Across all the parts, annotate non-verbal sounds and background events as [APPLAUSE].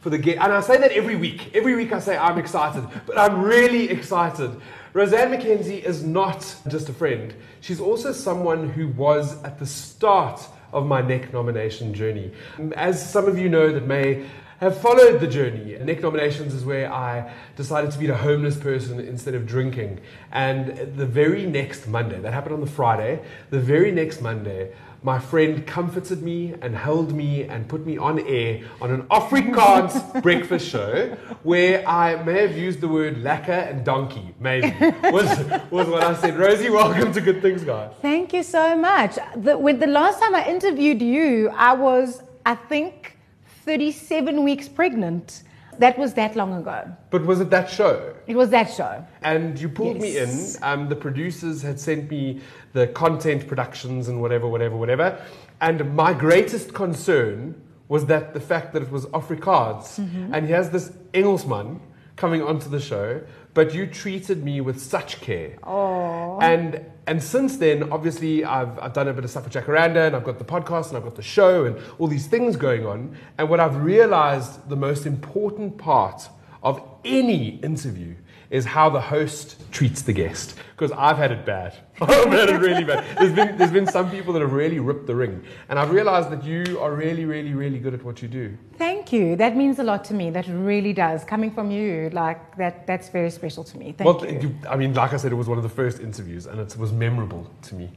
for the get. And I say that every week. Every week I say I'm excited, but I'm really excited. Roseanne McKenzie is not just a friend. She's also someone who was at the start of my Neknomination journey. As some of you know that may have followed the journey. Neknominations is where I decided to be a homeless person instead of drinking. And the very next Monday, that happened on the Friday, the very next Monday, my friend comforted me and held me and put me on air on an Afrikaans [LAUGHS] breakfast show where I may have used the word lacquer and donkey, maybe, was, was what I said. Rosie, welcome to Good Things, guys. Thank you so much. The, when the last time I interviewed you, I was, I think, 37 weeks pregnant. That was that long ago. But was it that show? It was that show. And you pulled yes. me in. Um, the producers had sent me the content productions and whatever, whatever, whatever. And my greatest concern was that the fact that it was Afrikaans. Mm-hmm. And here's this Engelsman coming onto the show, but you treated me with such care. Oh. And and since then, obviously, I've, I've done a bit of stuff with Jacaranda, and I've got the podcast, and I've got the show, and all these things going on. And what I've realized the most important part of any interview is how the host treats the guest. Because I've had it bad. [LAUGHS] I've had it really bad. There's been, there's been some people that have really ripped the ring. And I've realized that you are really, really, really good at what you do. Thank you. That means a lot to me. That really does. Coming from you, like that, that's very special to me. Thank well, you. I mean, like I said, it was one of the first interviews and it was memorable to me.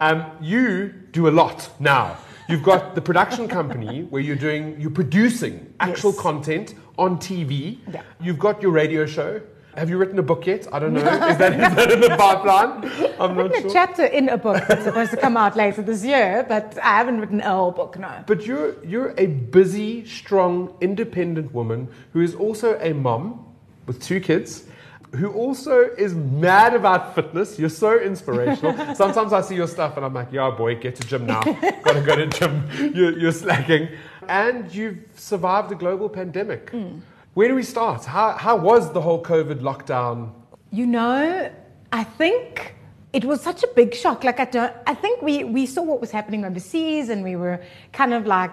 Um, you do a lot now. You've got the production company where you're doing, you're producing actual yes. content on TV. Yeah. You've got your radio show. Have you written a book yet? I don't know. Is that, is that in the [LAUGHS] pipeline? I'm I've not written sure. a chapter in a book that's supposed to come out later this year, but I haven't written a whole book, no. But you're, you're a busy, strong, independent woman who is also a mom with two kids who also is mad about fitness. You're so inspirational. [LAUGHS] Sometimes I see your stuff and I'm like, yeah, boy, get to gym now. Gotta go to gym. [LAUGHS] You're, you're slacking. And you've survived a global pandemic. Mm. Where do we start? How, how was the whole COVID lockdown? You know, I think it was such a big shock. Like I don't, I think we, we saw what was happening overseas and we were kind of like,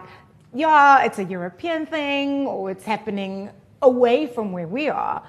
yeah, it's a European thing or it's happening away from where we are.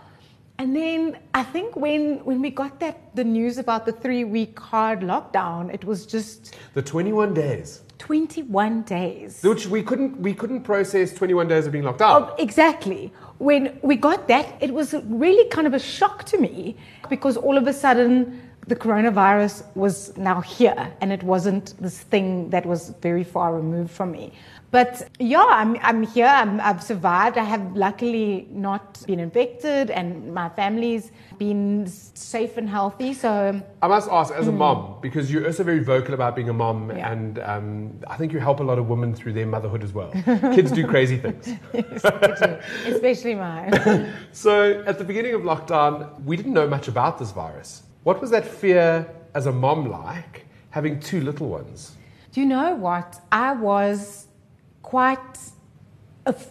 And then I think when, when we got that the news about the three week hard lockdown, it was just the 21 days. 21 days. Which we couldn't we couldn't process 21 days of being locked up. Oh, exactly. When we got that, it was really kind of a shock to me because all of a sudden the coronavirus was now here and it wasn't this thing that was very far removed from me. But yeah, I'm, I'm here, i have survived. I have luckily not been infected and my family's been safe and healthy. So I must ask, as a mm. mom, because you're also very vocal about being a mom, yeah. and um, I think you help a lot of women through their motherhood as well. Kids do crazy [LAUGHS] things, yes, especially mine. [LAUGHS] so at the beginning of lockdown, we didn't know much about this virus. What was that fear as a mom like, having two little ones? Do you know what? I was quite,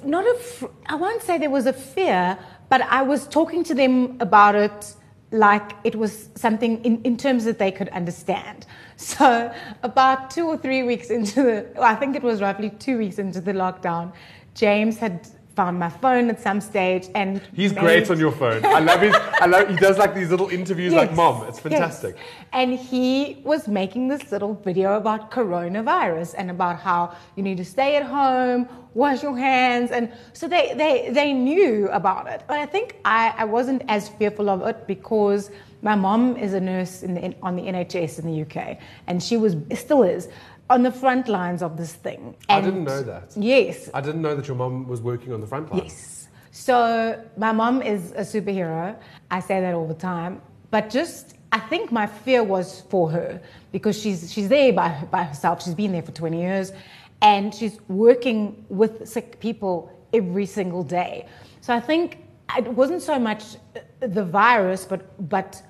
not a, I won't say there was a fear, but I was talking to them about it like it was something in, in terms that they could understand. [LAUGHS] So, about two or three weeks into the, I think it was roughly two weeks into the lockdown, James had found my phone at some stage and he's great on your phone. I love his i love he does like these little interviews yes, like mom it's fantastic. Yes. and he was making this little video about coronavirus and about how you need to stay at home wash your hands and so they they, they knew about it. But i think i, I wasn't as fearful of it because my mom is a nurse in the, on the nhs in the uk and she was still is on the front lines of this thing. And I didn't know that. Yes. I didn't know that your mom was working on the front lines. Yes. So my mom is a superhero. I say that all the time. But just I think my fear was for her because she's she's there by by herself. She's been there for 20 years and she's working with sick people every single day. So I think it wasn't so much the virus, but but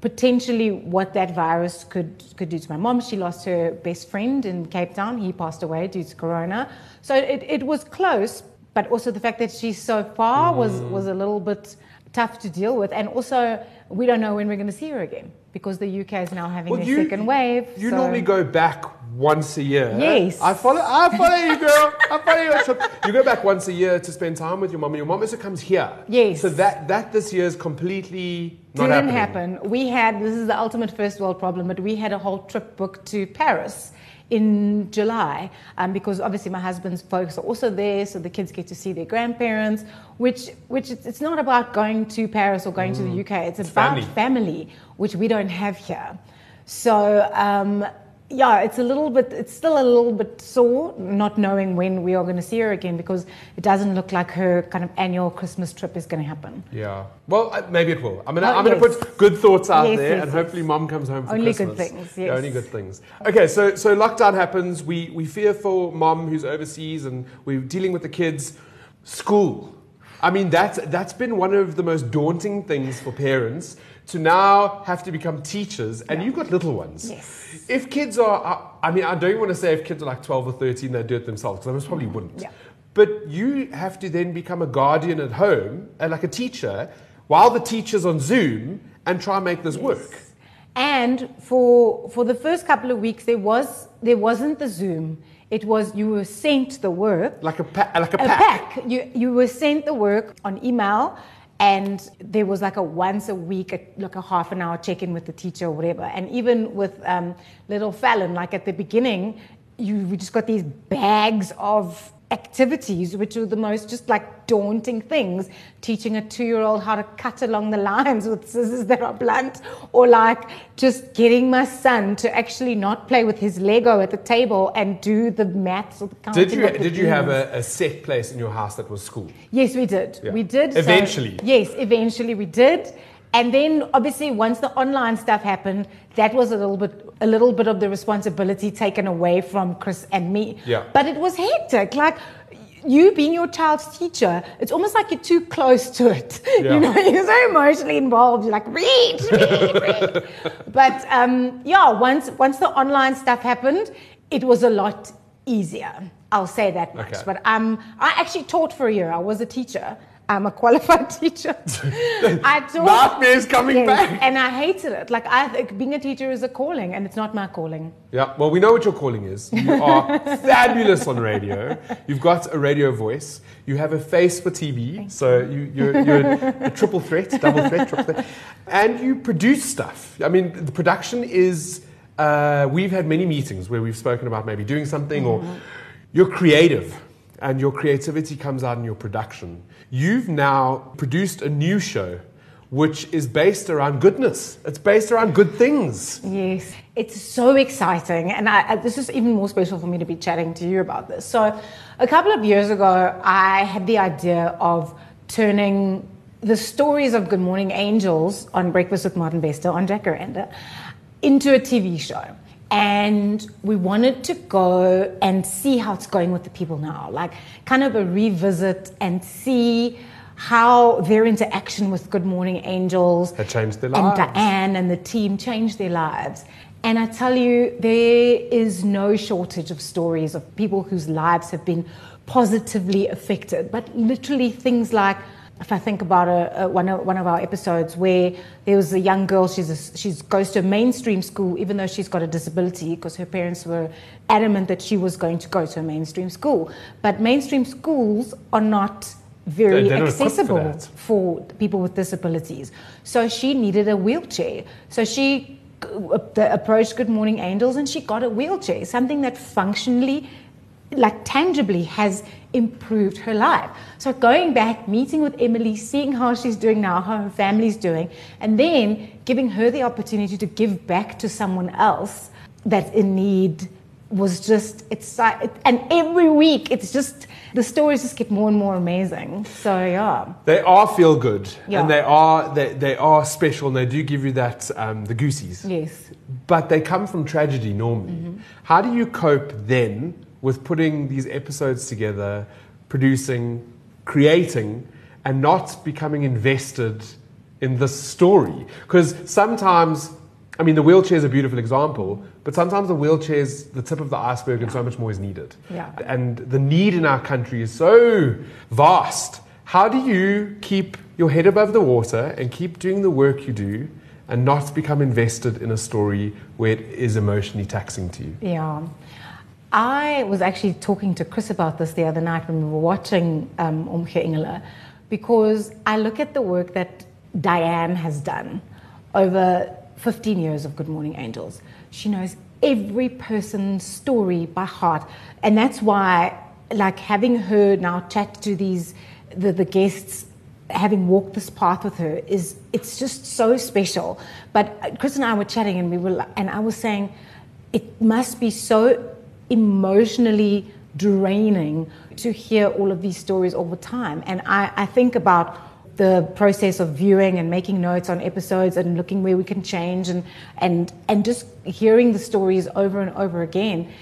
potentially what that virus could could do to my mom. She lost her best friend in Cape Town. He passed away due to corona. So it, it was close, but also the fact that she's so far was mm-hmm. was a little bit tough to deal with. And also we don't know when we're going to see her again because the UK is now having Well, a you- second wave. You so- normally go back once a year. Yes. I follow. I follow you, girl. I follow you. trip. You go back once a year to spend time with your mom, and your mom also comes here. Yes. So that that this year is completely not didn't happening. happen. We had this is the ultimate first world problem, but we had a whole trip booked to Paris in July um, because obviously my husband's folks are also there, so the kids get to see their grandparents. Which which it's it's not about going to Paris or going to the UK. It's, about family. family, which we don't have here. So. Um, yeah, it's a little bit, it's still a little bit sore not knowing when we are going to see her again because it doesn't look like her kind of annual Christmas trip is going to happen. Yeah. Well, maybe it will. I'm gonna Oh, I'm gonna put good thoughts out Yes, there, yes, and yes. hopefully, mom comes home for Only good Christmas. things, Yeah, only good things. Okay, so so lockdown happens. We we fear for mom who's overseas, and we're dealing with the kids. School. I mean, that's that's been one of the most daunting things for parents to now have to become teachers, and you've got little ones. Yes. If kids are, are- I mean, I don't want to say if kids are like 12 or 13, they do it themselves, because I most probably wouldn't. Yeah. But you have to then become a guardian at home, and like a teacher, while the teacher's on Zoom, and try and make this work. And for for the first couple of weeks, there was there wasn't the Zoom. It was you were sent the work, Like a, pa- like a a pack. pack. You you were sent the work on email, and there was like a once a week, a, like a half an hour check in with the teacher or whatever. And even with um, little Fallon, like at the beginning, you we just got these bags of activities which were the most just like daunting things teaching a two-year-old how to cut along the lines with scissors that are blunt or like just getting my son to actually not play with his lego at the table and do the maths or the counting Did you, did you have a, a set place in your house that was school? Yes, we did. Yeah. We did. So- Eventually. yes, eventually we did. And then obviously once the online stuff happened, that was a little bit a little bit of the responsibility taken away from Chris and me. Yeah. But it was hectic. Like you being your child's teacher, it's almost like you're too close to it. [LAUGHS] Yeah. You know, you're so emotionally involved. You're like, read, read, read. [LAUGHS] But um, yeah, once once the online stuff happened, it was a lot easier. I'll say that much. Okay. But um, I actually taught for a year. I was a teacher. I'm a qualified [LAUGHS] teacher. I taught. Nightmares coming back. And I hated it. Like I think being a teacher is a calling, and it's not my calling. Yeah, well, we know what your calling is. You are fabulous on radio. You've got a radio voice. You have a face for TV. so you, you're, you're a, triple threat, double threat, triple threat. And you produce stuff. I mean, the production is. Uh, we've had many meetings where we've spoken about maybe doing something, or you're creative, and your creativity comes out in your production. You've now produced a new show. Which is based around goodness. It's based around good things. Yes, it's so exciting, and I, I- this is even more special for me to be chatting to you about this. So, a couple of years ago, I had the idea of turning the stories of Good Morning Angels on Breakfast with Martin Bester on Jacaranda into a TV show. And we wanted to go and see how it's going with the people now, like kind of a revisit and see how their interaction with Good Morning Angels Had changed their and. Diane and the team changed their lives. And I tell you, there is no shortage of stories of people whose lives have been positively affected. But literally things like, if I think about a, a, one, of, one of our episodes where there was a young girl, she's a, she's goes to a mainstream school, even though she's got a disability, because her parents were adamant that she was going to go to a mainstream school. But mainstream schools are not very They- they're not for accessible for people with disabilities. So she needed a wheelchair. So she uh, approached Good Morning Angels and she got a wheelchair, something that functionally, like tangibly, has improved her life. So going back, meeting with Emily, seeing how she's doing now, how her family's doing, and then giving her the opportunity to give back to someone else that's in need was just it's and every week it's just the stories just get more and more amazing so yeah They are feel good, Yeah. and they are they, they are special, and they do give you that um, the goosies. yes But they come from tragedy normally. Mm-hmm. How do you cope then with putting these episodes together, producing, creating, and not becoming invested in this story. Because sometimes, I mean, the wheelchair is a beautiful example, but sometimes the wheelchair is the tip of the iceberg and so much more is needed. Yeah. And the need in our country is so vast. How do you keep your head above the water and keep doing the work you do and not become invested in a story where it is emotionally taxing to you? Yeah. I was actually talking to Chris about this the other night when we were watching um, Omgee Engele because I look at the work that Diane has done over 15 years of Good Morning Angels. She knows every person's story by heart. And that's why, like, having her now chat to these, the, the guests, having walked this path with her is, it's just so special. But Chris and I were chatting and we were, and I was saying, it must be so emotionally draining to hear all of these stories all the time. And I, I think about the process of viewing and making notes on episodes and looking where we can change and, and, and just hearing the stories over and over again.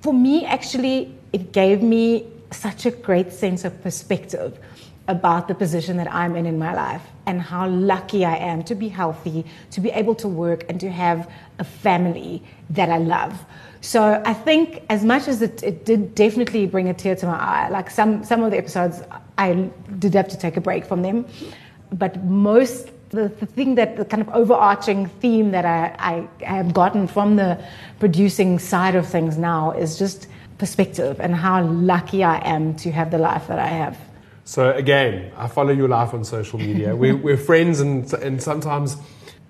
For me, actually, it gave me such a great sense of perspective about the position that I'm in in my life and how lucky I am to be healthy, to be able to work, and to have a family that I love. So I think as much as it, it did definitely bring a tear to my eye, like some, some of the episodes, I did have to take a break from them. But most, the, the thing that, the kind of overarching theme that I, I have gotten from the producing side of things now is just perspective and how lucky I am to have the life that I have. So again, I follow your life on social media. we're, [LAUGHS] we're friends, and, and sometimes,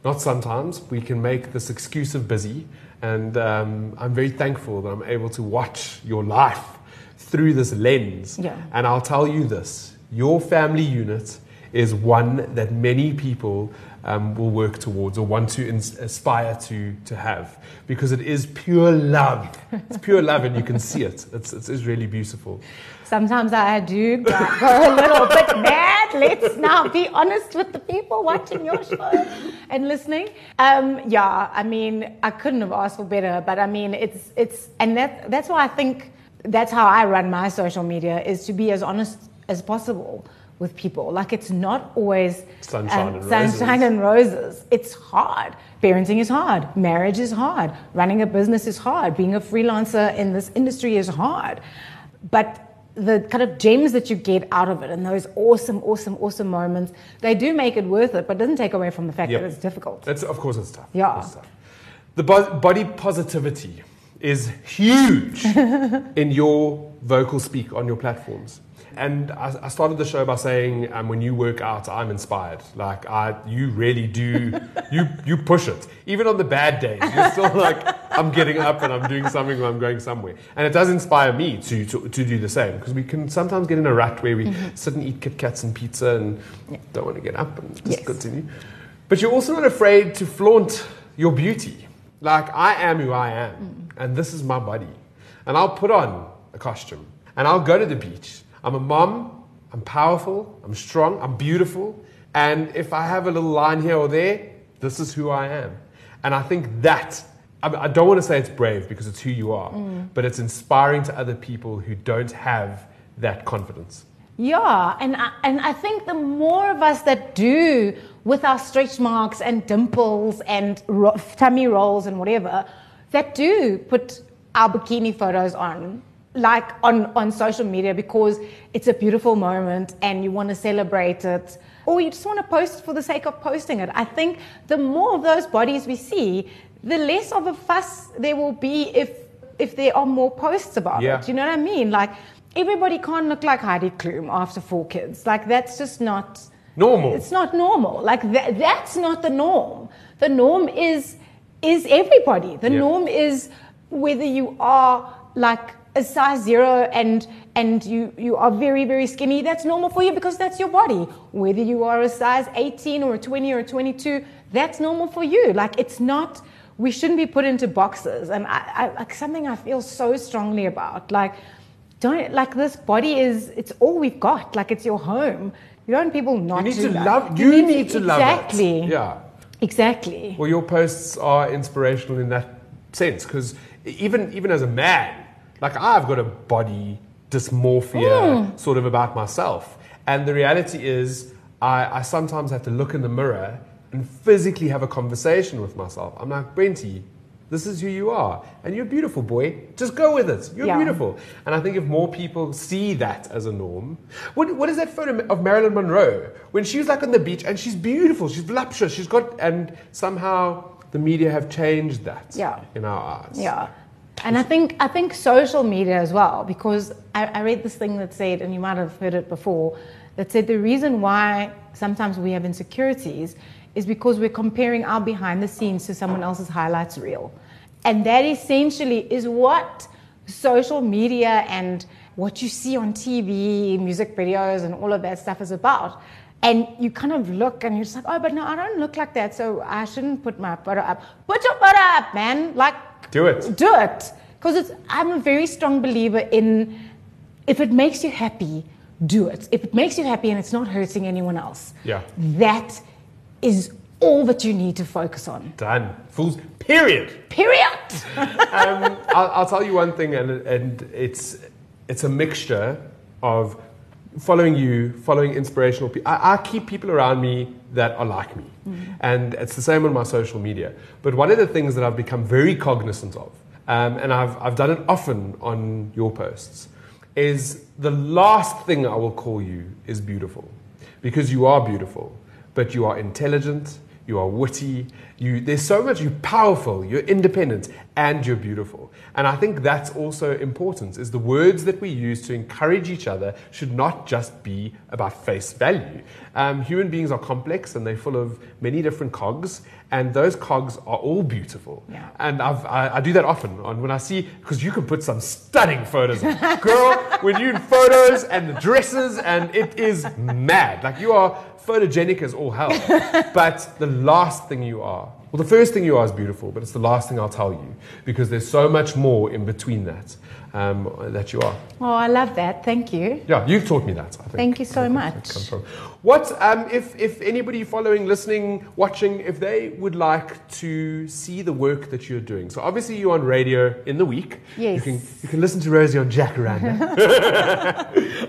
not sometimes, we can make this excuse of busy. And um, I'm very thankful that I'm able to watch your life through this lens. Yeah. And I'll tell you this your family unit is one that many people um, will work towards or want to ins- aspire to, to have because it is pure love. It's pure love, and you can see it. It's, it's, it's really beautiful. Sometimes I do go a little bit mad. Let's now be honest with the people watching your show and listening. Um, yeah, I mean, I couldn't have asked for better, but I mean, it's it's, and that that's why I think that's how I run my social media is to be as honest as possible with people. Like it's not always Sunshine and sunshine roses. and roses. It's hard. Parenting is hard. Marriage is hard. Running a business is hard. Being a freelancer in this industry is hard. But the kind of gems that you get out of it and those awesome, awesome, awesome moments, they do make it worth it, but it doesn't take away from the fact Yep. that it's difficult. It's, of course, it's tough. Yeah. It's tough. The bo- body positivity is huge [LAUGHS] in your vocal speak on your platforms. And I, I started the show by saying, um, when you work out, I'm inspired. Like, I, you really do, [LAUGHS] you, you push it. Even on the bad days, you're still [LAUGHS] like, I'm getting up and I'm doing something or I'm going somewhere. And it does inspire me to, to, to do the same because we can sometimes get in a rut where we Mm-hmm. sit and eat Kit Kats and pizza and don't want to get up and just Yes. continue. But you're also not afraid to flaunt your beauty. Like, I am who I am, and this is my body. And I'll put on costume, and I'll go to the beach. I'm a mom, I'm powerful, I'm strong, I'm beautiful. And if I have a little line here or there, this is who I am. And I think that, I, don't want to say it's brave because it's who you are, mm. but it's inspiring to other people who don't have that confidence. Yeah, and I, and I think the more of us that do with our stretch marks and dimples and ro- tummy rolls and whatever, that do put our bikini photos on, like on, on social media because it's a beautiful moment and you want to celebrate it, or you just want to post for the sake of posting it. I think the more of those bodies we see, the less of a fuss there will be if if there are more posts about Yeah. it. You know what I mean? Like everybody can't look like Heidi Klum after four kids. Like that's just not Normal. It's not normal. Like that, that's not the norm. The norm is is everybody. The Yeah. norm is whether you are like a size zero and and you you are very very skinny. That's normal for you because that's your body. Whether you are a size 18 or a 20 or a 22, that's normal for you. Like it's not. We shouldn't be put into boxes. And I, I like something I feel so strongly about. Like don't like this body is it's all we've got. Like it's your home. You don't want people not You need to to love, you need to love it. exactly. Yeah. Exactly. Well, your posts are inspirational in that sense because even even as a man, like I've got a body dysmorphia Hmm. sort of about myself, And the reality is, I, I sometimes have to look in the mirror and physically have a conversation with myself. I'm like, Brenty, this is who you are. And you're beautiful, boy. Just go with it. You're Yeah. beautiful. And I think if more people see that as a norm, what, what is that photo of Marilyn Monroe? When she was like on the beach and she's beautiful, she's voluptuous, she's got, and somehow the media have changed that Yeah. in our eyes. Yeah. And I think I think social media as well, because I, I read this thing that said, and you might have heard it before, that said the reason why sometimes we have insecurities is because we're comparing our behind the scenes to someone else's highlights reel. And that essentially is what social media and what you see on TV, music videos, and all of that stuff is about. And you kind of look and you're just like, oh, but no, I don't look like that, so I shouldn't put my photo up. Put your photo up, man. Like, Do it. do it because it's i'm a very strong believer in if it makes you happy do it if it makes you happy and it's not hurting anyone else Yeah. that is all that you need to focus on Done. Fools. Period. period [LAUGHS] um, I'll, I'll tell you one thing, and, and it's it's a mixture of following you, following inspirational people. I, I keep people around me that are like me, and it's the same on my social media. But one of the things that I've become very cognizant of, um, and I've I've done it often on your posts, is the last thing I will call you is beautiful, because you are beautiful, but you are intelligent you are witty, you, there's so much, you're powerful, you're independent, and you're beautiful. And I think that's also important, is the words that we use to encourage each other should not just be about face value. Um, human beings are complex and they're full of many different cogs, and those cogs are all beautiful. Yeah. And I've, I, I do that often on when I see, because you can put some stunning photos on. Girl, when you in photos and the dresses, and it is mad. Like you are photogenic as all hell. [LAUGHS] but the last thing you are, well, the first thing you are is beautiful, but it's the last thing I'll tell you because there's so much more in between that um, that you are. oh i love that thank you Yeah, you've taught me that. I think. Thank you so much. from. What um, if if anybody following, listening, watching, if they would like to see the work that you're doing? So obviously you're on radio in the week. Yes. You can you can listen to Rosie on Jacaranda.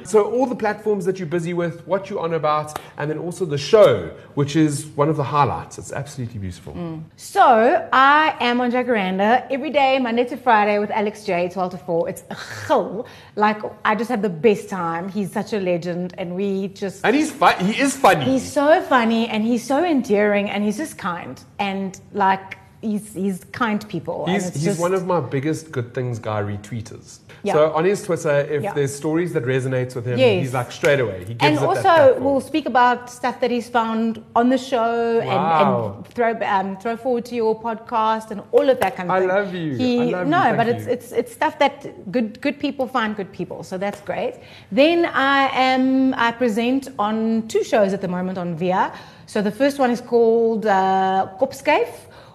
[LAUGHS] so all the platforms that you're busy with, what you're on about, and then also the show, which is one of the highlights. It's absolutely beautiful. Mm. So I am on Jacaranda every day, Monday to Friday, with Alex Jay, 12 to 4. It's a chill. Like I just have the best time. He's such a legend, and we just And he's fun. He is funny. he's so funny, and he's so endearing, and he's just kind, and like he's he's kind people. He's, he's just- one of my biggest good things guy retweeters. Yeah. So on his Twitter, if Yeah. there's stories that resonates with him, Yes. he's like straight away. He gives and also we'll speak about stuff that he's found on the show Wow. and, and throw um, throw forward to your podcast and all of that kind of I thing. love you. He, I love you. no, Thank but you. it's it's it's stuff that good good people find good people, so that's great. Then I am I present on two shows at the moment on Via. So the first one is called uh, Kopskyf,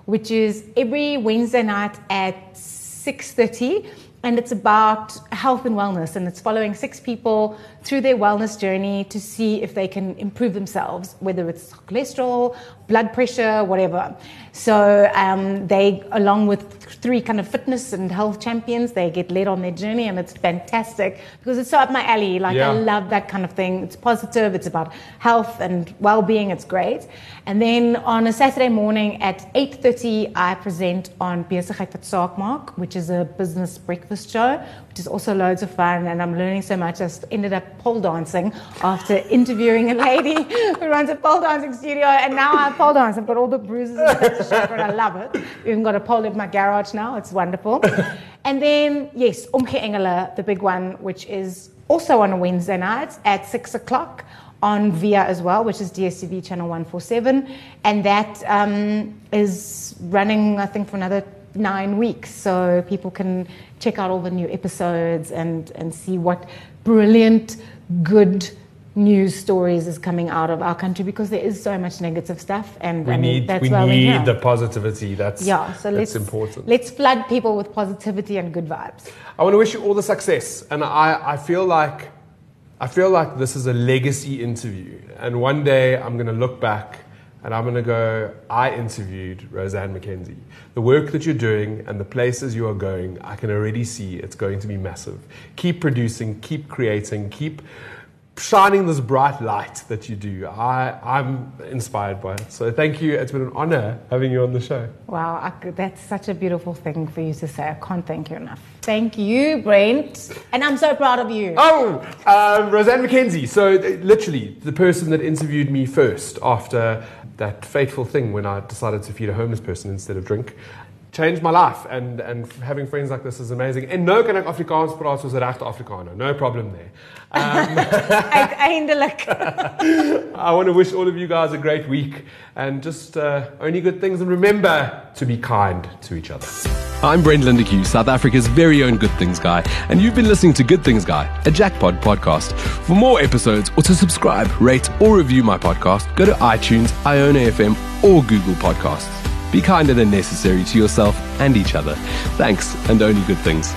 which is every Wednesday night at six thirty and it's about health and wellness. And it's following six people through their wellness journey to see if they can improve themselves whether it's cholesterol blood pressure whatever. So um, they along with three kind of fitness and health champions they get led on their journey. And it's fantastic because it's so up my alley. Like Yeah. i love that kind of thing. It's positive. It's about health and well-being. It's great. And then on a saturday morning at 8.30 i present on besigheid wat saak maak which is a business breakfast show which is also loads of fun and i'm learning so much i ended up pole dancing after interviewing a lady [LAUGHS] who runs a pole dancing studio and now i pole dance. I've got all the bruises and stuff to i love it. We've even got a pole in my garage now. It's wonderful. And then yes Omgee Engele, the big one which is also on a wednesday night at six o'clock on VIA as well, which is DSTV channel 147. And that um, is running, I think, for another nine weeks. So people can check out all the new episodes and, and see what brilliant, good news stories is coming out of our country because there is so much negative stuff. And we I mean, need that's we why we're need here. the positivity. That's yeah, so that's let's important. let's flood people with positivity and good vibes. I want to wish you all the success, and I, I feel like I feel like this is a legacy interview, and one day I'm going to look back and I'm going to go, I interviewed Roseanne McKenzie. The work that you're doing and the places you are going, I can already see it's going to be massive. Keep producing, keep creating, keep shining this bright light that you do. I, I'm inspired by it. So thank you. It's been an honor having you on the show. Wow, I that's such a beautiful thing for you to say. I can't thank you enough. Thank you, Brent. And I'm so proud of you. Oh, um, Roseanne McKenzie. So, uh, literally, the person that interviewed me first after that fateful thing when I decided to feed a homeless person instead of drink. Changed my life, and, and having friends like this is amazing. En nou kan ek Afrikaans praat soos 'n regte Afrikaner. No problem there. [LAUGHS] Eindelijk. [LAUGHS] I want to wish all of you guys a great week and just uh, only good things. And remember to be kind to each other. I'm Brent Lindeque, South Africa's very own Good Things Guy, and you've been listening to Good Things Guy, a Jackpot podcast. For more episodes or to subscribe, rate, or review my podcast, go to iTunes, iono.fm, or Google Podcasts. Be kinder than necessary to yourself and each other. Thanks, and only good things.